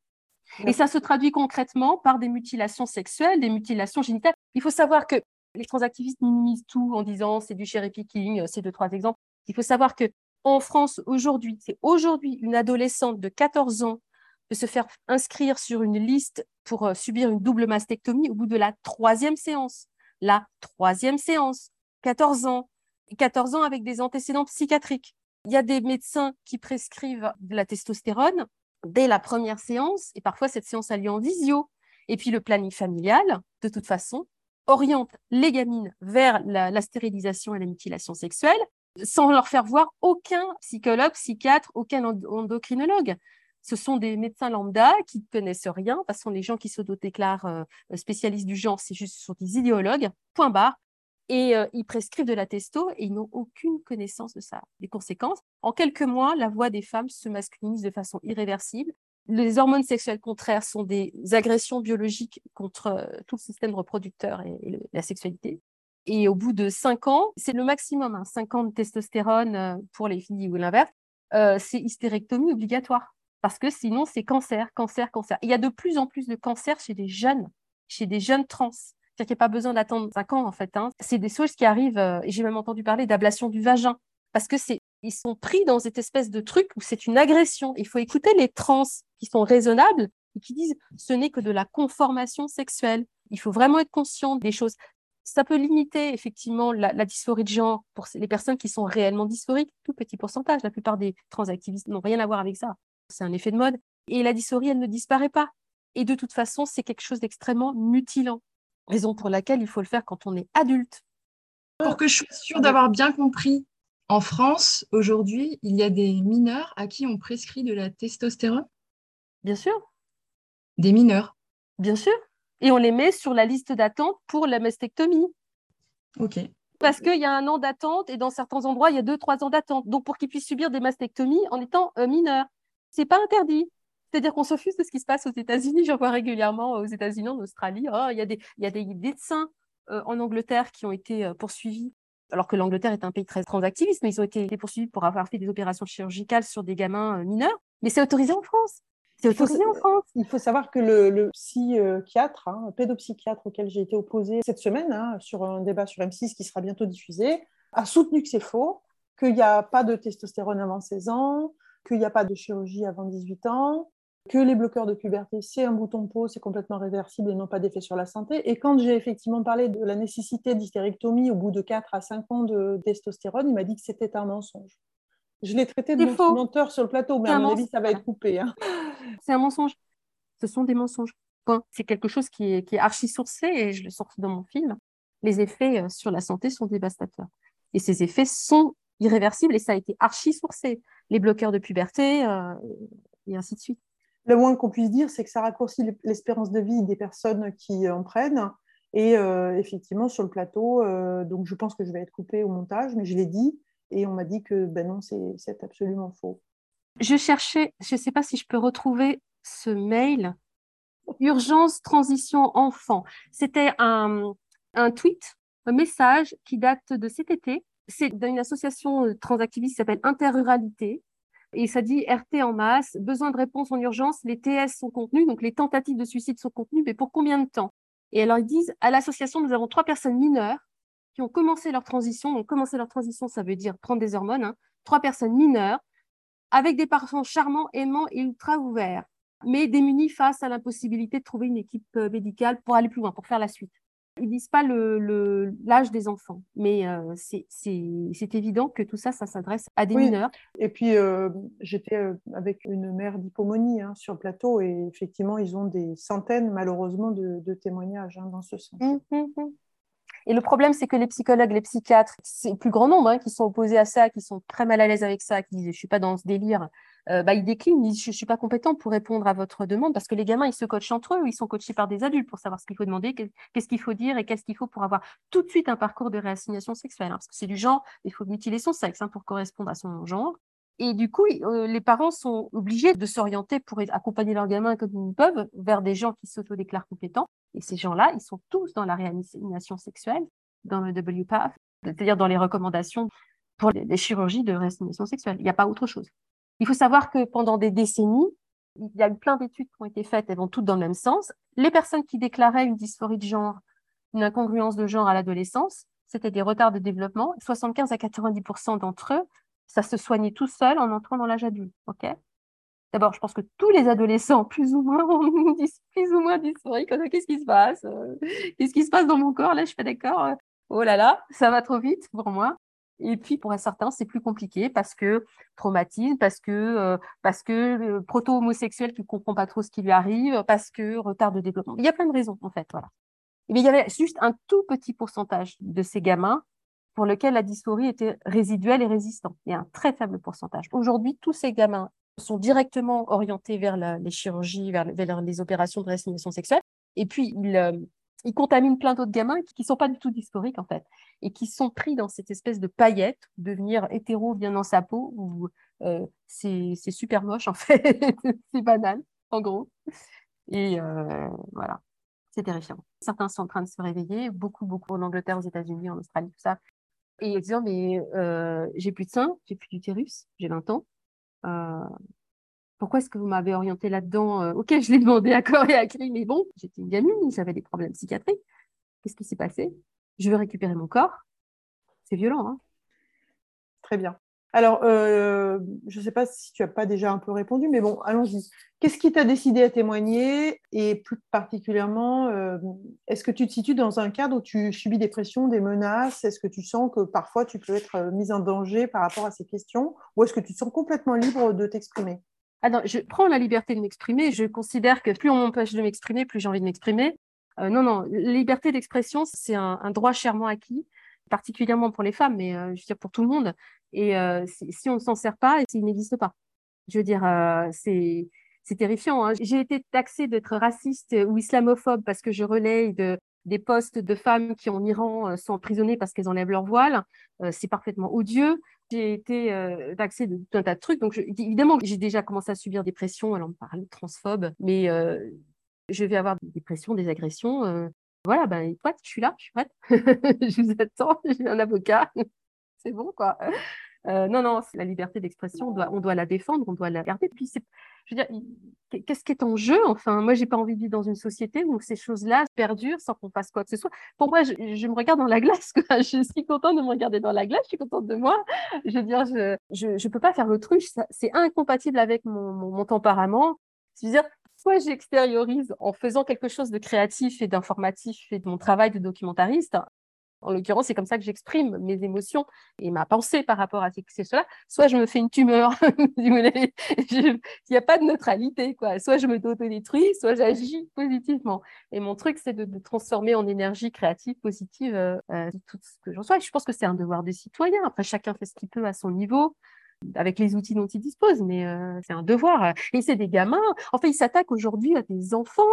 Et ça se traduit concrètement par des mutilations sexuelles, des mutilations génitales. Il faut savoir que les transactivistes minimisent tout en disant c'est du cherry picking, euh, c'est deux, trois exemples. Il faut savoir que en France, aujourd'hui, c'est aujourd'hui une adolescente de 14 ans de se faire inscrire sur une liste pour euh, subir une double mastectomie au bout de la troisième séance. La troisième séance, 14 ans. 14 ans avec des antécédents psychiatriques. Il y a des médecins qui prescrivent de la testostérone dès la première séance, et parfois cette séance a lieu en visio. Et puis le planning familial, de toute façon, oriente les gamines vers la, stérilisation et la mutilation sexuelle sans leur faire voir aucun psychologue, psychiatre, aucun endocrinologue. Ce sont des médecins lambda qui ne connaissent rien. De toute les gens qui s'auto-déclarent euh, spécialistes du genre, c'est juste ce sont des idéologues, point barre. Et euh, ils prescrivent de la testo et ils n'ont aucune connaissance de ça. Les conséquences, en quelques mois, la voix des femmes se masculinise de façon irréversible les hormones sexuelles contraires sont des agressions biologiques contre euh, tout le système reproducteur et, la sexualité. Et au bout de 5 ans, c'est le maximum, hein, 5 ans de testostérone euh, pour les filles ou l'inverse, euh, c'est hystérectomie obligatoire. Parce que sinon, c'est cancer, cancer, cancer. il y a de plus en plus de cancers chez des jeunes, chez des jeunes trans. C'est-à-dire qu'il n'y a pas besoin d'attendre 5 ans, en fait. Hein. C'est des choses qui arrivent, et j'ai même entendu parler d'ablation du vagin. Parce que c'est ils sont pris dans cette espèce de truc où c'est une agression. Il faut écouter les trans qui sont raisonnables et qui disent ce n'est que de la conformation sexuelle. Il faut vraiment être conscient des choses. Ça peut limiter effectivement la, dysphorie de genre pour les personnes qui sont réellement dysphoriques, tout petit pourcentage. La plupart des transactivistes n'ont rien à voir avec ça. C'est un effet de mode. Et la dysphorie, elle ne disparaît pas. Et de toute façon, c'est quelque chose d'extrêmement mutilant. Raison pour laquelle il faut le faire quand on est adulte. Pour que je sois sûre d'avoir bien compris, en France, aujourd'hui, il y a des mineurs à qui on prescrit de la testostérone? Bien sûr. Des mineurs Bien sûr. Et on les met sur la liste d'attente pour la mastectomie. OK. Parce qu'il y a un an d'attente et dans certains endroits, il y a deux, trois ans d'attente. Donc, pour qu'ils puissent subir des mastectomies en étant euh, mineurs, c'est pas interdit. C'est-à-dire qu'on s'offuse de ce qui se passe aux États-Unis. J'en vois régulièrement aux États-Unis, en Australie. Oh, il y a des, il y a des médecins euh, en Angleterre qui ont été euh, poursuivis alors que l'Angleterre est un pays très transactiviste, mais ils ont été poursuivis pour avoir fait des opérations chirurgicales sur des gamins mineurs. Mais c'est autorisé en France. C'est autorisé en France. Il faut savoir que le, psychiatre, hein, pédopsychiatre auquel j'ai été opposée cette semaine, hein, sur un débat sur M6 qui sera bientôt diffusé, a soutenu que c'est faux, qu'il n'y a pas de testostérone avant 16 ans, qu'il n'y a pas de chirurgie avant 18 ans, que les bloqueurs de puberté, c'est un bouton peau, c'est complètement réversible et n'ont pas d'effet sur la santé. Et quand j'ai effectivement parlé de la nécessité d'hystérectomie au bout de 4 à 5 ans de testostérone, il m'a dit que c'était un mensonge. Je l'ai traité de menteur sur le plateau, mais à mon avis, ça va être coupé. Hein. C'est un mensonge. Ce sont des mensonges. C'est quelque chose qui est, archi sourcé et je le sors dans mon film. Les effets euh, sur la santé sont dévastateurs. Et ces effets sont irréversibles et ça a été archi sourcé. Les bloqueurs de puberté euh, et ainsi de suite. Le moins qu'on puisse dire, c'est que ça raccourcit l'espérance de vie des personnes qui en prennent. Et euh, effectivement, sur le plateau, donc je pense que je vais être coupée au montage, mais je l'ai dit, et on m'a dit que ben non, c'est absolument faux. Je cherchais, je ne sais pas si je peux retrouver ce mail. Urgence transition enfant. C'était un, un tweet, un message qui date de cet été. C'est d'une association euh, transactiviste qui s'appelle Interruralité. Et ça dit RT en masse, besoin de réponse en urgence, les TS sont contenus, donc les tentatives de suicide sont contenues, mais pour combien de temps? Et alors ils disent, à l'association, nous avons trois personnes mineures qui ont commencé leur transition. Donc, commencer leur transition, ça veut dire prendre des hormones. Hein. Trois personnes mineures, avec des parents charmants, aimants et ultra ouverts, mais démunis face à l'impossibilité de trouver une équipe euh, médicale pour aller plus loin, pour faire la suite. Ils disent pas l'âge le, l'âge des enfants, mais euh, c'est évident que tout ça, ça s'adresse à des mineurs. Et puis, euh, j'étais avec une mère d'hypomonie hein, sur le plateau, et effectivement, ils ont des centaines, malheureusement, de, témoignages hein, dans ce sens. Mmh, mmh, mmh. Et le problème, c'est que les psychologues, les psychiatres, c'est le plus grand nombre hein, qui sont opposés à ça, qui sont très mal à l'aise avec ça, qui disent je suis pas dans ce délire, euh, bah, ils déclinent, ils disent je suis pas compétent pour répondre à votre demande parce que les gamins, ils se coachent entre eux, ils sont coachés par des adultes pour savoir ce qu'il faut demander, qu'est-ce qu'il faut dire et qu'est-ce qu'il faut pour avoir tout de suite un parcours de réassignation sexuelle. Hein, parce que c'est du genre, il faut mutiler son sexe hein, pour correspondre à son genre. Et du coup, euh, les parents sont obligés de s'orienter pour accompagner leurs gamins comme ils peuvent vers des gens qui s'autodéclarent compétents. Et ces gens-là, ils sont tous dans la réassignation sexuelle, dans le WPAF, c'est-à-dire dans les recommandations pour les, chirurgies de réassignation sexuelle. Il n'y a pas autre chose. Il faut savoir que pendant des décennies, il y a eu plein d'études qui ont été faites, elles vont toutes dans le même sens. Les personnes qui déclaraient une dysphorie de genre, une incongruence de genre à l'adolescence, c'était des retards de développement. 75 à 90% d'entre eux, ça se soignait tout seul en entrant dans l'âge adulte. ok? D'abord, je pense que tous les adolescents, plus ou moins, ont plus ou moins dysphoriques. Qu'est-ce qui se passe? Euh, Qu'est-ce qui se passe dans mon corps? Là, je fais d'accord. Euh, oh là là, ça va trop vite pour moi. Et puis, pour certains, c'est plus compliqué parce que traumatisme, parce que, euh, parce que proto-homosexuel qui ne comprend pas trop ce qui lui arrive, parce que retard de développement. Il y a plein de raisons, en fait. Voilà. Mais il y avait juste un tout petit pourcentage de ces gamins pour lesquels la dysphorie était résiduelle et résistante. Il y a un très faible pourcentage. Aujourd'hui, tous ces gamins sont directement orientés vers les chirurgies, vers, les opérations de réassignation sexuelle. Et puis, ils, euh, ils contaminent plein d'autres gamins qui ne sont pas du tout dysphoriques, en fait, et qui sont pris dans cette espèce de paillette, devenir hétéro bien dans sa peau, où euh, c'est super moche, en fait. c'est banal, en gros. Et euh, voilà, c'est terrifiant. Certains sont en train de se réveiller, beaucoup, beaucoup en Angleterre, aux États-Unis, en Australie, tout ça. Et ils disent, mais j'ai plus de sein, j'ai plus d'utérus, j'ai 20 ans. Euh, pourquoi est-ce que vous m'avez orienté là-dedans euh, Ok, je l'ai demandé à corps et à cri, mais bon, j'étais une gamine, j'avais des problèmes psychiatriques. Qu'est-ce qui s'est passé? Je veux récupérer mon corps. C'est violent, hein Très bien. Alors, euh, je ne sais pas si tu n'as pas déjà un peu répondu, mais bon, allons-y. Qu'est-ce qui t'a décidé à témoigner? Et plus particulièrement, euh, est-ce que tu te situes dans un cadre où tu subis des pressions, des menaces? Est-ce que tu sens que parfois tu peux être euh, mise en danger par rapport à ces questions? Ou est-ce que tu te sens complètement libre de t'exprimer? Ah je prends la liberté de m'exprimer. Je considère que plus on m'empêche de m'exprimer, plus j'ai envie de m'exprimer. Non, non, la liberté d'expression, c'est un, droit chèrement acquis, particulièrement pour les femmes, mais je veux dire pour tout le monde. Et euh, si on ne s'en sert pas, il n'existe pas. Je veux dire, euh, c'est terrifiant. Hein. J'ai été taxée d'être raciste ou islamophobe parce que je relaye de, des postes de femmes qui en Iran euh, sont emprisonnées parce qu'elles enlèvent leur voile. c'est parfaitement odieux. J'ai été taxée de tout un tas de trucs. Donc, évidemment, j'ai déjà commencé à subir des pressions. Alors, on parle de transphobe, mais je vais avoir des pressions, des agressions. voilà, ben, je suis là, je suis prête. je vous attends, j'ai un avocat c'est bon, quoi. Euh, non, non, la liberté d'expression, on doit, on doit la défendre, on doit la garder. Puis, je veux dire, qu'est-ce qui est en jeu Enfin, moi, j'ai pas envie de vivre dans une société où ces choses-là perdurent sans qu'on fasse quoi que ce soit. Pour moi, je, me regarde dans la glace. Quoi. Je suis contente de me regarder dans la glace. Je suis contente de moi. Je veux dire, je, je, je peux pas faire l'autruche. C'est incompatible avec mon, mon, mon tempérament. Je veux dire, soit j'extériorise en faisant quelque chose de créatif et d'informatif et de mon travail de documentariste, en l'occurrence, c'est comme ça que j'exprime mes émotions et ma pensée par rapport à cela. Soit je me fais une tumeur, il n'y a pas de neutralité, quoi. Soit je me détruis, soit j'agis positivement. Et mon truc, c'est de, transformer en énergie créative, positive, euh, euh, tout ce que j'en sois. Et je pense que c'est un devoir de citoyen. Après, chacun fait ce qu'il peut à son niveau avec les outils dont il dispose, mais euh, c'est un devoir. Et c'est des gamins. En fait, ils s'attaquent aujourd'hui à des enfants.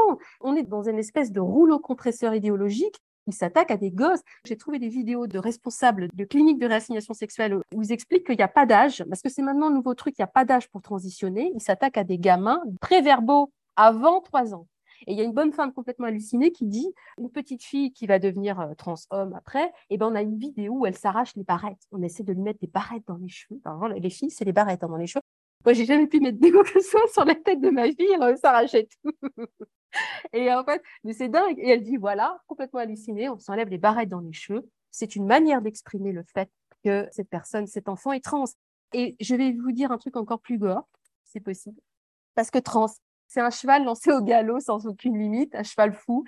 On est dans une espèce de rouleau compresseur idéologique ils s'attaquent à des gosses. J'ai trouvé des vidéos de responsables de cliniques de réassignation sexuelle où ils expliquent qu'il n'y a pas d'âge, parce que c'est maintenant un nouveau truc, il n'y a pas d'âge pour transitionner. Ils s'attaquent à des gamins préverbaux avant 3 ans. Et il y a une bonne femme complètement hallucinée qui dit une petite fille qui va devenir euh, trans-homme après, et eh ben on a une vidéo où elle s'arrache les barrettes. On essaie de lui mettre des barrettes dans les cheveux. les filles, c'est les barrettes hein, dans les cheveux. Moi, j'ai jamais pu mettre des que sur la tête de ma fille, elle s'arrachait tout. et en fait, mais c'est dingue. Et elle dit voilà, complètement hallucinée, on s'enlève les barrettes dans les cheveux. C'est une manière d'exprimer le fait que cette personne, cet enfant est trans. Et je vais vous dire un truc encore plus gore, c'est possible. Parce que trans, c'est un cheval lancé au galop sans aucune limite, un cheval fou.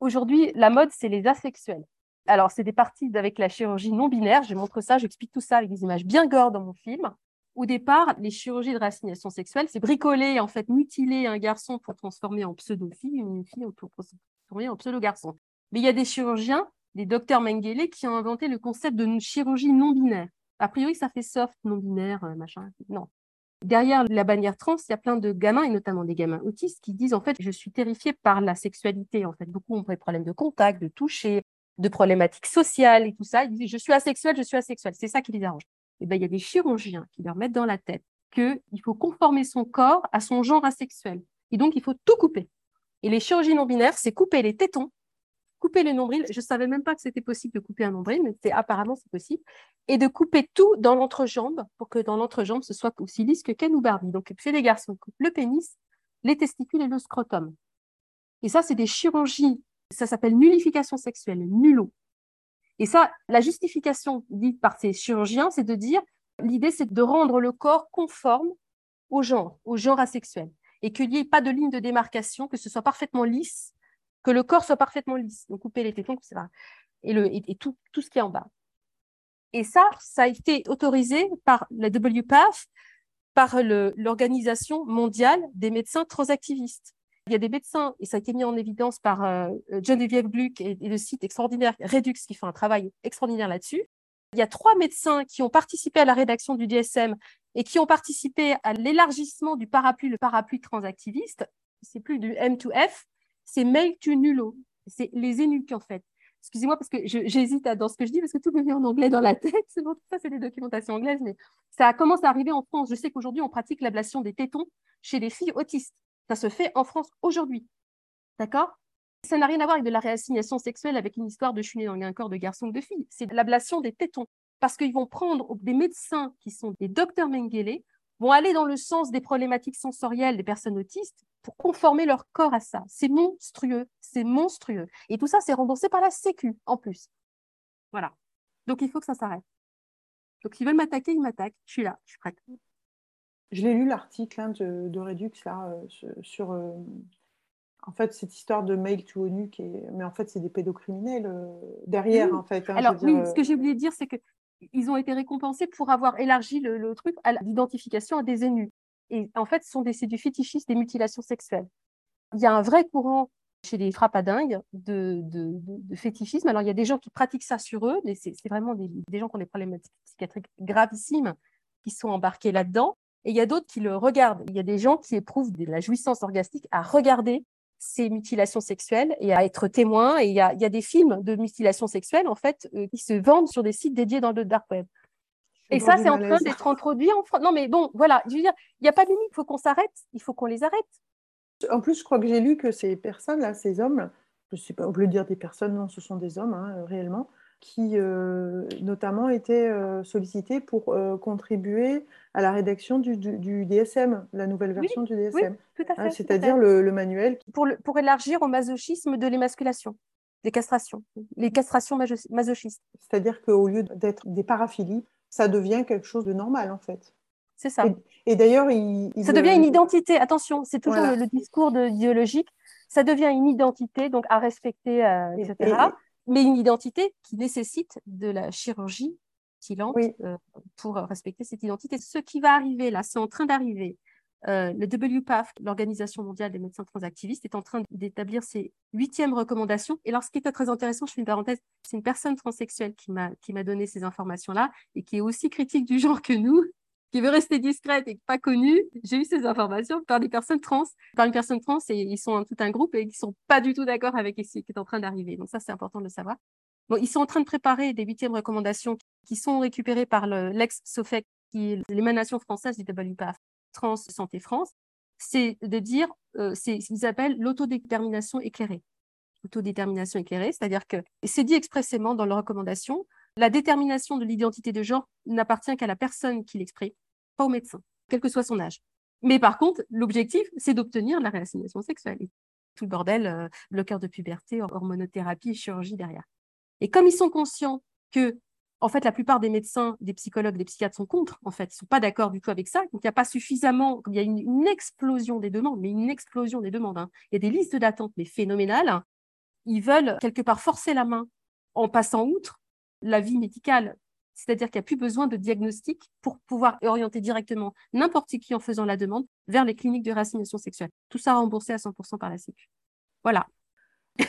Aujourd'hui, la mode, c'est les asexuels. Alors, c'est des parties avec la chirurgie non binaire. Je montre ça, j'explique tout ça avec des images bien gore dans mon film au départ, les chirurgies de réassignation sexuelle, c'est bricoler, en fait, mutiler un garçon pour transformer en pseudo-fille, une fille pour transformer en pseudo-garçon. Mais il y a des chirurgiens, des docteurs Mengele, qui ont inventé le concept de chirurgie non binaire. A priori, ça fait soft, non binaire, euh, machin. Non. Derrière la bannière trans, il y a plein de gamins, et notamment des gamins autistes, qui disent en fait, je suis terrifié par la sexualité. En fait, beaucoup ont des problèmes de contact, de toucher, de problématiques sociales et tout ça. Ils disent, je suis asexuel, je suis asexuel. C'est ça qui les arrange. Eh ben, il y a des chirurgiens qui leur mettent dans la tête qu'il faut conformer son corps à son genre asexuel. Et donc, il faut tout couper. Et les chirurgies non binaires, c'est couper les tétons, couper le nombril. Je ne savais même pas que c'était possible de couper un nombril, mais apparemment c'est possible. Et de couper tout dans l'entrejambe pour que dans l'entrejambe, ce soit aussi lisse que Ken ou Barbie. Donc, chez les garçons, le pénis, les testicules et le scrotum. Et ça, c'est des chirurgies. Ça s'appelle nullification sexuelle, nullo. Et ça, la justification dite par ces chirurgiens, c'est de dire, l'idée, c'est de rendre le corps conforme au genre, au genre asexuel, et qu'il n'y ait pas de ligne de démarcation, que ce soit parfaitement lisse, que le corps soit parfaitement lisse, donc couper les tétons, etc. Et, le, et, tout, tout ce qui est en bas. Et ça, ça a été autorisé par la WPAF, par l'Organisation mondiale des médecins transactivistes. Il y a des médecins, et ça a été mis en évidence par euh, Geneviève Gluck et, le site extraordinaire Redux qui fait un travail extraordinaire là-dessus. Il y a trois médecins qui ont participé à la rédaction du DSM et qui ont participé à l'élargissement du parapluie, le parapluie transactiviste. C'est plus du M2F, c'est Make to Nullo. C'est les énuques en fait. Excusez-moi parce que j'hésite dans ce que je dis parce que tout me vient en anglais dans la tête. C'est ça, c'est des documentations anglaises, mais ça commence à arriver en France. Je sais qu'aujourd'hui, on pratique l'ablation des tétons chez les filles autistes. Ça se fait en France aujourd'hui. D'accord? Ça n'a rien à voir avec de la réassignation sexuelle avec une histoire de chuner dans un corps de garçon ou de fille. C'est l'ablation des tétons. Parce qu'ils vont prendre des médecins qui sont des docteurs Mengele, vont aller dans le sens des problématiques sensorielles des personnes autistes pour conformer leur corps à ça. C'est monstrueux, c'est monstrueux. Et tout ça, c'est remboursé par la Sécu en plus. Voilà. Donc il faut que ça s'arrête. Donc, s'ils veulent m'attaquer, ils m'attaquent. Je suis là, je suis prête. Je l'ai lu l'article hein, de, de, Redux là, euh, sur, euh, en fait cette histoire de mail to ONU, qui est... mais en fait c'est des pédocriminels euh, derrière en fait. Hein, Alors oui, ce que j'ai oublié de dire, c'est que ils ont été récompensés pour avoir élargi le, truc à l'identification à des énus. Et en fait, ce sont des, c'est du fétichisme, des mutilations sexuelles. Il y a un vrai courant chez les frappadingues de, de, fétichisme. Alors, il y a des gens qui pratiquent ça sur eux, mais c'est, vraiment des, des, gens qui ont des problèmes psychiatriques gravissimes qui sont embarqués là-dedans. Et il y a d'autres qui le regardent. Il y a des gens qui éprouvent de la jouissance orgastique à regarder ces mutilations sexuelles et à être témoins. Et il y a, y a des films de mutilations sexuelles, en fait, euh, qui se vendent sur des sites dédiés dans le dark web. Et ça, c'est en train d'être introduit en France. Non, mais bon, voilà, je veux dire, il n'y a pas de limite, il faut qu'on s'arrête, il faut qu'on les arrête. En plus, je crois que j'ai lu que ces personnes-là, ces hommes, je ne sais pas, on peut dire des personnes, non, ce sont des hommes, hein, réellement, qui euh, notamment étaient euh, sollicités pour euh, contribuer à la rédaction du, DSM, la nouvelle version du DSM. Oui, hein, C'est-à-dire le, manuel. Pour, pour élargir au masochisme de l'émasculation, des castrations, les castrations masochistes. C'est-à-dire qu'au lieu d'être des paraphilies, ça devient quelque chose de normal en fait. C'est ça. Et, d'ailleurs, il, ça devient une identité. Attention, c'est toujours le, discours de, idéologique. Ça devient une identité, donc à respecter, etc mais une identité qui nécessite de la chirurgie silente euh, pour respecter cette identité. Ce qui va arriver là, c'est en train d'arriver. Euh, le WPAF, l'Organisation mondiale des médecins transactivistes, est en train d'établir ses huitièmes recommandations. Et alors, ce qui était très intéressant, je fais une parenthèse, c'est une personne transsexuelle qui m'a donné ces informations-là et qui est aussi critique du genre que nous, qui veut rester discrète et pas connue, j'ai eu ces informations par des personnes trans, par une personne trans et ils sont tout un groupe et ils sont pas du tout d'accord avec ce qui est en train d'arriver. Donc ça, c'est important de le savoir. Bon, ils sont en train de préparer des huitièmes recommandations qui sont récupérées par l'ex-SOFEC, qui est l'émanation française du WPAF, Trans Santé France. C'est de dire, euh, c'est ce qu'ils appellent l'autodétermination éclairée. Autodétermination éclairée, c'est-à-dire que c'est dit expressément dans leurs recommandations, la détermination de l'identité de genre n'appartient qu'à la personne qui l'exprime, pas au médecin, quel que soit son âge. Mais par contre, l'objectif, c'est d'obtenir la réassignation sexuelle. tout le bordel, euh, cœur de puberté, hormonothérapie, chirurgie derrière. Et comme ils sont conscients que, en fait, la plupart des médecins, des psychologues, des psychiatres sont contre, en fait, ils sont pas d'accord du tout avec ça. Donc, il n'y a pas suffisamment, il y a une, explosion des demandes, mais une explosion des demandes. Hein. Il y a des listes d'attente, mais phénoménales. Ils veulent quelque part forcer la main en passant outre la vie médicale. C'est-à-dire qu'il n'y a plus besoin de diagnostic pour pouvoir orienter directement n'importe qui en faisant la demande vers les cliniques de réassignation sexuelle. Tout ça remboursé à 100% par la Sécu. Voilà.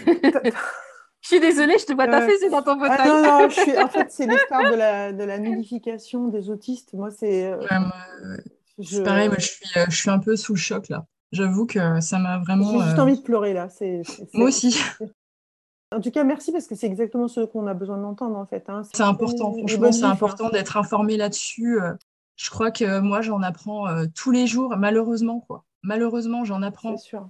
Je suis désolée, je te vois c'est dans ton fauteuil. Ah, non, non, je suis... en fait, c'est l'histoire de la, de la nullification des autistes. Moi, c'est. Euh, c'est pareil, moi, je suis, euh, je suis un peu sous le choc là. J'avoue que ça m'a vraiment. J'ai juste euh, envie de pleurer là. C'est, Moi aussi. En tout cas, merci parce que c'est exactement ce qu'on a besoin d'entendre en fait. Hein. C'est important, franchement, c'est important d'être informé là-dessus. Euh. Je crois que moi, j'en apprends euh, tous les jours, malheureusement. quoi. Malheureusement, j'en apprends. Sûr.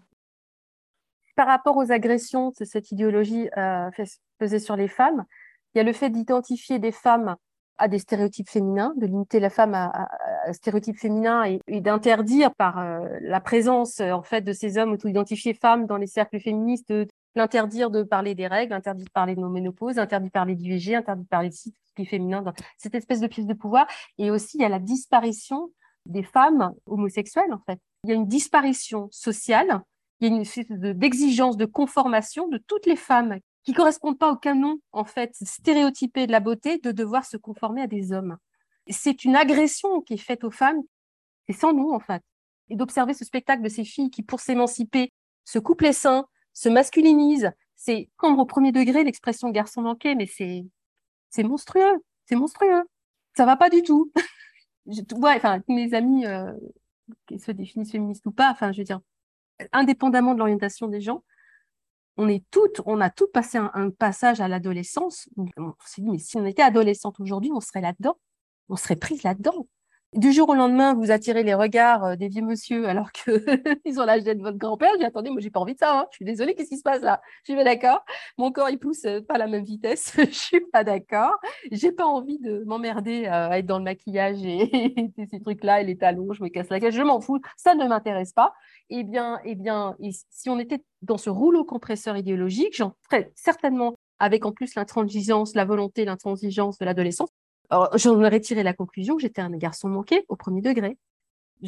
Par rapport aux agressions que cette idéologie euh, peser sur les femmes, il y a le fait d'identifier des femmes à des stéréotypes féminins, de limiter la femme à, à, stéréotypes féminins et, d'interdire par la présence en fait de ces hommes auto-identifiés femmes dans les cercles féministes de, l'interdire de parler des règles, interdit de parler de nos ménopauses, interdit de parler d'IVG, interdit de parler de cycle féminin, cette espèce de prise de pouvoir. Et aussi, il y a la disparition des femmes homosexuelles, en fait. Il y a une disparition sociale, il y a une espèce d'exigence de, conformation de toutes les femmes qui correspondent pas au canon, en fait, stéréotypé de la beauté, de devoir se conformer à des hommes. C'est une agression qui est faite aux femmes, c'est sans nous, en fait. Et d'observer ce spectacle de ces filles qui, pour s'émanciper, se coupent les seins, se masculinise. C'est comme au premier degré l'expression garçon manqué, mais c'est c'est monstrueux, c'est monstrueux. Ça va pas du tout. mes amis, euh, qu'ils se définissent féministes ou pas, enfin, je veux dire, indépendamment de l'orientation des gens, on est toutes, on a toutes passé un, passage à l'adolescence. On s'est dit, mais si on était adolescente aujourd'hui, on serait là-dedans, on serait prise là-dedans du jour au lendemain, vous attirez les regards euh, des vieux monsieur alors qu'ils ont l'âge d'être votre grand-père. J'ai attendez, moi, j'ai pas envie de ça. Hein. Je suis désolée, qu'est-ce qui se passe là? Je suis pas d'accord. Mon corps, il pousse euh, pas à la même vitesse. je suis pas d'accord. J'ai pas envie de m'emmerder euh, à être dans le maquillage et, ces trucs-là et les talons. Je me casse la gueule. Je m'en fous. Ça ne m'intéresse pas. Eh bien, eh bien, si on était dans ce rouleau compresseur idéologique, j'en ferais certainement avec en plus l'intransigeance, la volonté, l'intransigeance de l'adolescence, j'en aurais tiré la conclusion que j'étais un garçon manqué au premier degré.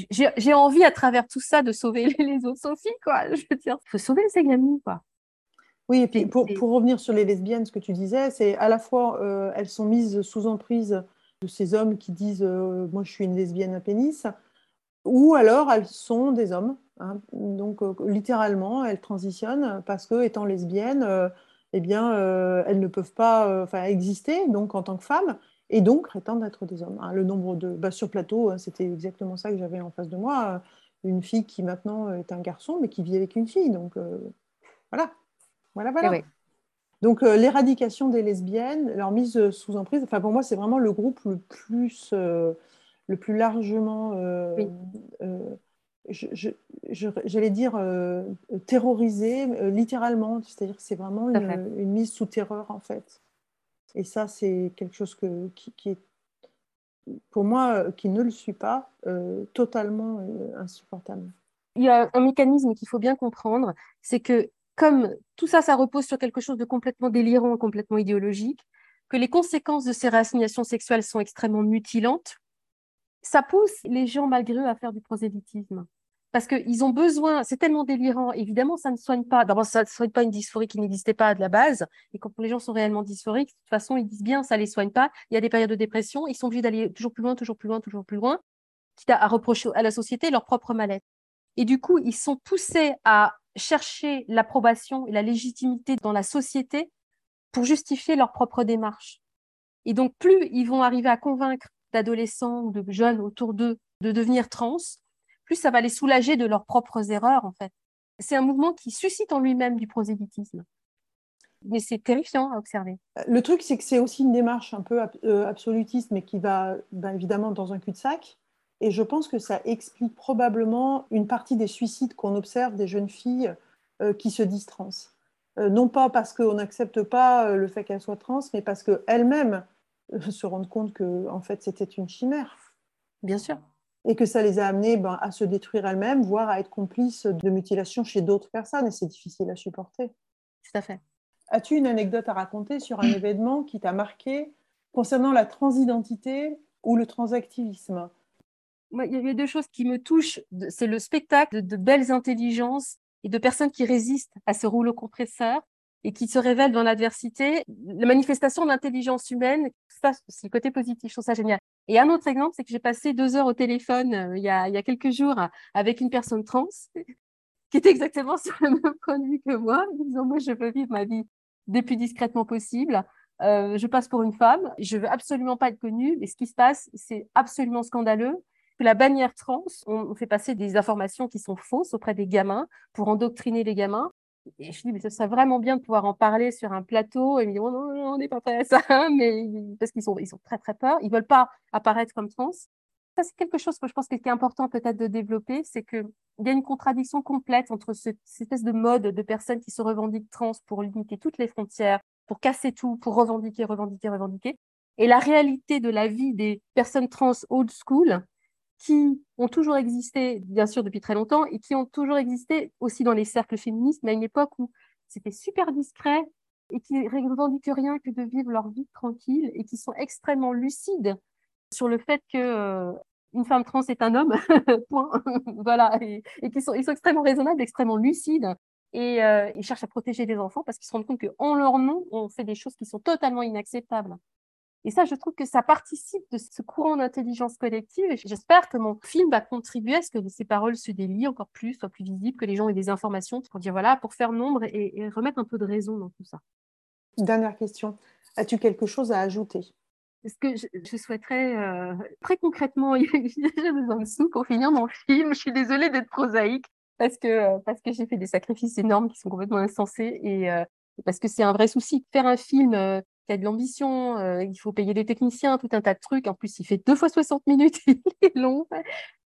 J'ai envie à travers tout ça de sauver les autres Sophie, quoi. Je veux dire, faut sauver ces gamines, quoi. Oui, et puis pour, pour, revenir sur les lesbiennes, ce que tu disais, c'est à la fois euh, elles sont mises sous emprise de ces hommes qui disent euh, moi je suis une lesbienne à pénis, ou alors elles sont des hommes. Hein. Donc euh, littéralement elles transitionnent parce que étant lesbiennes, eh bien elles ne peuvent pas exister donc en tant que femmes et donc prétendent être des hommes. Hein. Le nombre de bah, sur plateau, hein, c'était exactement ça que j'avais en face de moi, une fille qui maintenant est un garçon mais qui vit avec une fille. Donc voilà. Voilà, voilà. Eh Donc, euh, l'éradication des lesbiennes, leur mise euh, sous emprise, enfin, pour moi, c'est vraiment le groupe le plus, euh, le plus largement, j'allais dire, terrorisé, littéralement. C'est-à-dire que c'est vraiment une, mise sous terreur, en fait. Et ça, c'est quelque chose que, qui, est, pour moi, qui ne le suis pas, totalement insupportable. Il y a un mécanisme qu'il faut bien comprendre, c'est que comme tout ça, ça repose sur quelque chose de complètement délirant, complètement idéologique, que les conséquences de ces réassignations sexuelles sont extrêmement mutilantes, ça pousse les gens malgré eux à faire du prosélytisme. Parce qu'ils ont besoin, c'est tellement délirant, évidemment, ça ne soigne pas. D'abord, ça ne soigne pas une dysphorie qui n'existait pas de la base. Et quand les gens sont réellement dysphoriques, de toute façon, ils disent bien, ça ne les soigne pas. Il y a des périodes de dépression, ils sont obligés d'aller toujours plus loin, toujours plus loin, toujours plus loin, quitte à reprocher à la société leur propre mal-être. Et du coup, ils sont poussés à chercher l'approbation et la légitimité dans la société pour justifier leur propre démarche. Et donc, plus ils vont arriver à convaincre d'adolescents ou de jeunes autour d'eux de devenir trans, plus ça va les soulager de leurs propres erreurs, en fait. C'est un mouvement qui suscite en lui-même du prosélytisme. Mais c'est terrifiant à observer. Le truc, c'est que c'est aussi une démarche un peu euh, absolutiste, mais qui va ben, évidemment dans un cul-de-sac. Et je pense que ça explique probablement une partie des suicides qu'on observe des jeunes filles euh, qui se disent trans. Euh, non pas parce qu'on n'accepte pas le fait qu'elles soient trans, mais parce qu'elles-mêmes se rendent compte que en fait, c'était une chimère. Bien sûr. Et que ça les a amenées ben, à se détruire elles-mêmes, voire à être complices de mutilations chez d'autres personnes. Et c'est difficile à supporter. Tout à fait. As-tu une anecdote à raconter sur un événement qui t'a marqué concernant la transidentité ou le transactivisme? Il y a deux choses qui me touchent. C'est le spectacle de belles intelligences et de personnes qui résistent à ce rouleau compresseur et qui se révèlent dans l'adversité. La manifestation d'intelligence humaine, ça, c'est le côté positif. Je trouve ça génial. Et un autre exemple, c'est que j'ai passé deux heures au téléphone euh, il, y a, quelques jours avec une personne trans qui était exactement sur le même point de vue que moi, disant moi je veux vivre ma vie des plus discrètement possible. Euh, je passe pour une femme, je veux absolument pas être connue, mais ce qui se passe, c'est absolument scandaleux la bannière trans, on, fait passer des informations qui sont fausses auprès des gamins pour endoctriner les gamins. Et je dis, mais ce serait vraiment bien de pouvoir en parler sur un plateau. Et ils me disent, oh non, non, on n'est pas prêt à ça, mais parce qu'ils sont, ils sont très, très peur. Ils veulent pas apparaître comme trans. Ça, c'est quelque chose que je pense qui est important peut-être de développer, c'est qu'il y a une contradiction complète entre cette espèce de mode de personnes qui se revendiquent trans pour limiter toutes les frontières, pour casser tout, pour revendiquer, revendiquer, revendiquer, et la réalité de la vie des personnes trans old school, qui ont toujours existé, bien sûr, depuis très longtemps, et qui ont toujours existé aussi dans les cercles féministes, mais à une époque où c'était super discret et qui ne revendiquent rien que de vivre leur vie tranquille et qui sont extrêmement lucides sur le fait que euh, une femme trans est un homme, point. voilà, et, qui sont, ils sont extrêmement raisonnables, extrêmement lucides. Et euh, ils cherchent à protéger les enfants parce qu'ils se rendent compte qu'en leur nom, on fait des choses qui sont totalement inacceptables. Et ça, je trouve que ça participe de ce courant d'intelligence collective. Et j'espère que mon film va contribuer à ce que ces paroles se délient encore plus, soient plus visibles, que les gens aient des informations pour dire voilà, pour faire nombre et, remettre un peu de raison dans tout ça. Dernière question. As-tu quelque chose à ajouter? Ce que je, souhaiterais euh, très concrètement, j'ai besoin de sous pour finir mon film. Je suis désolée d'être prosaïque parce que, euh, parce que j'ai fait des sacrifices énormes qui sont complètement insensés et euh, parce que c'est un vrai souci. Faire un film y a de l'ambition, euh, il faut payer des techniciens, tout un tas de trucs. En plus, il fait deux fois 60 minutes, il est long.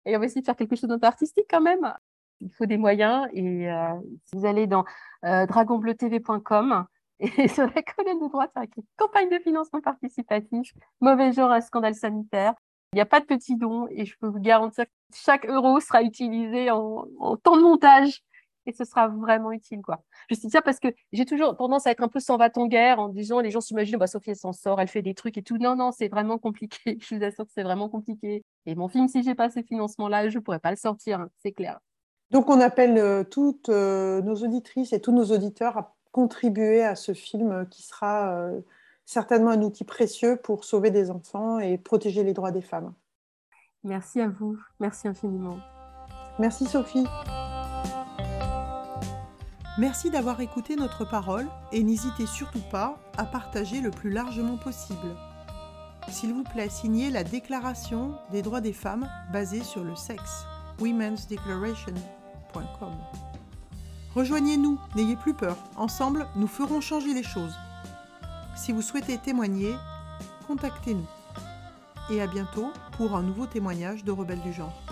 Et on va essayer de faire quelque chose d'un peu artistique quand même. Il faut des moyens. Et euh, si vous allez dans euh, dragonbleutv.com, et sur la colonne de droite, c'est écrit campagne de financement participatif, mauvais genre à scandale sanitaire. Il n'y a pas de petits dons et je peux vous garantir que chaque euro sera utilisé en temps de montage et ce sera vraiment utile. Quoi. Je dis ça parce que j'ai toujours tendance à être un peu sans va en guerre en disant les gens s'imaginent bah, Sophie, elle s'en sort, elle fait des trucs et tout. Non, non, c'est vraiment compliqué. Je vous assure que c'est vraiment compliqué. Et mon film, si j'ai pas ces financements-là, je ne pourrais pas le sortir, hein, c'est clair. Donc, on appelle euh, toutes euh, nos auditrices et tous nos auditeurs à contribuer à ce film qui sera euh, certainement un outil précieux pour sauver des enfants et protéger les droits des femmes. Merci à vous. Merci infiniment. Merci Sophie. Merci d'avoir écouté notre parole et n'hésitez surtout pas à partager le plus largement possible. S'il vous plaît, signez la Déclaration des droits des femmes basée sur le sexe, womensdeclaration.com. Rejoignez-nous, n'ayez plus peur, ensemble nous ferons changer les choses. Si vous souhaitez témoigner, contactez-nous. Et à bientôt pour un nouveau témoignage de Rebelles du genre.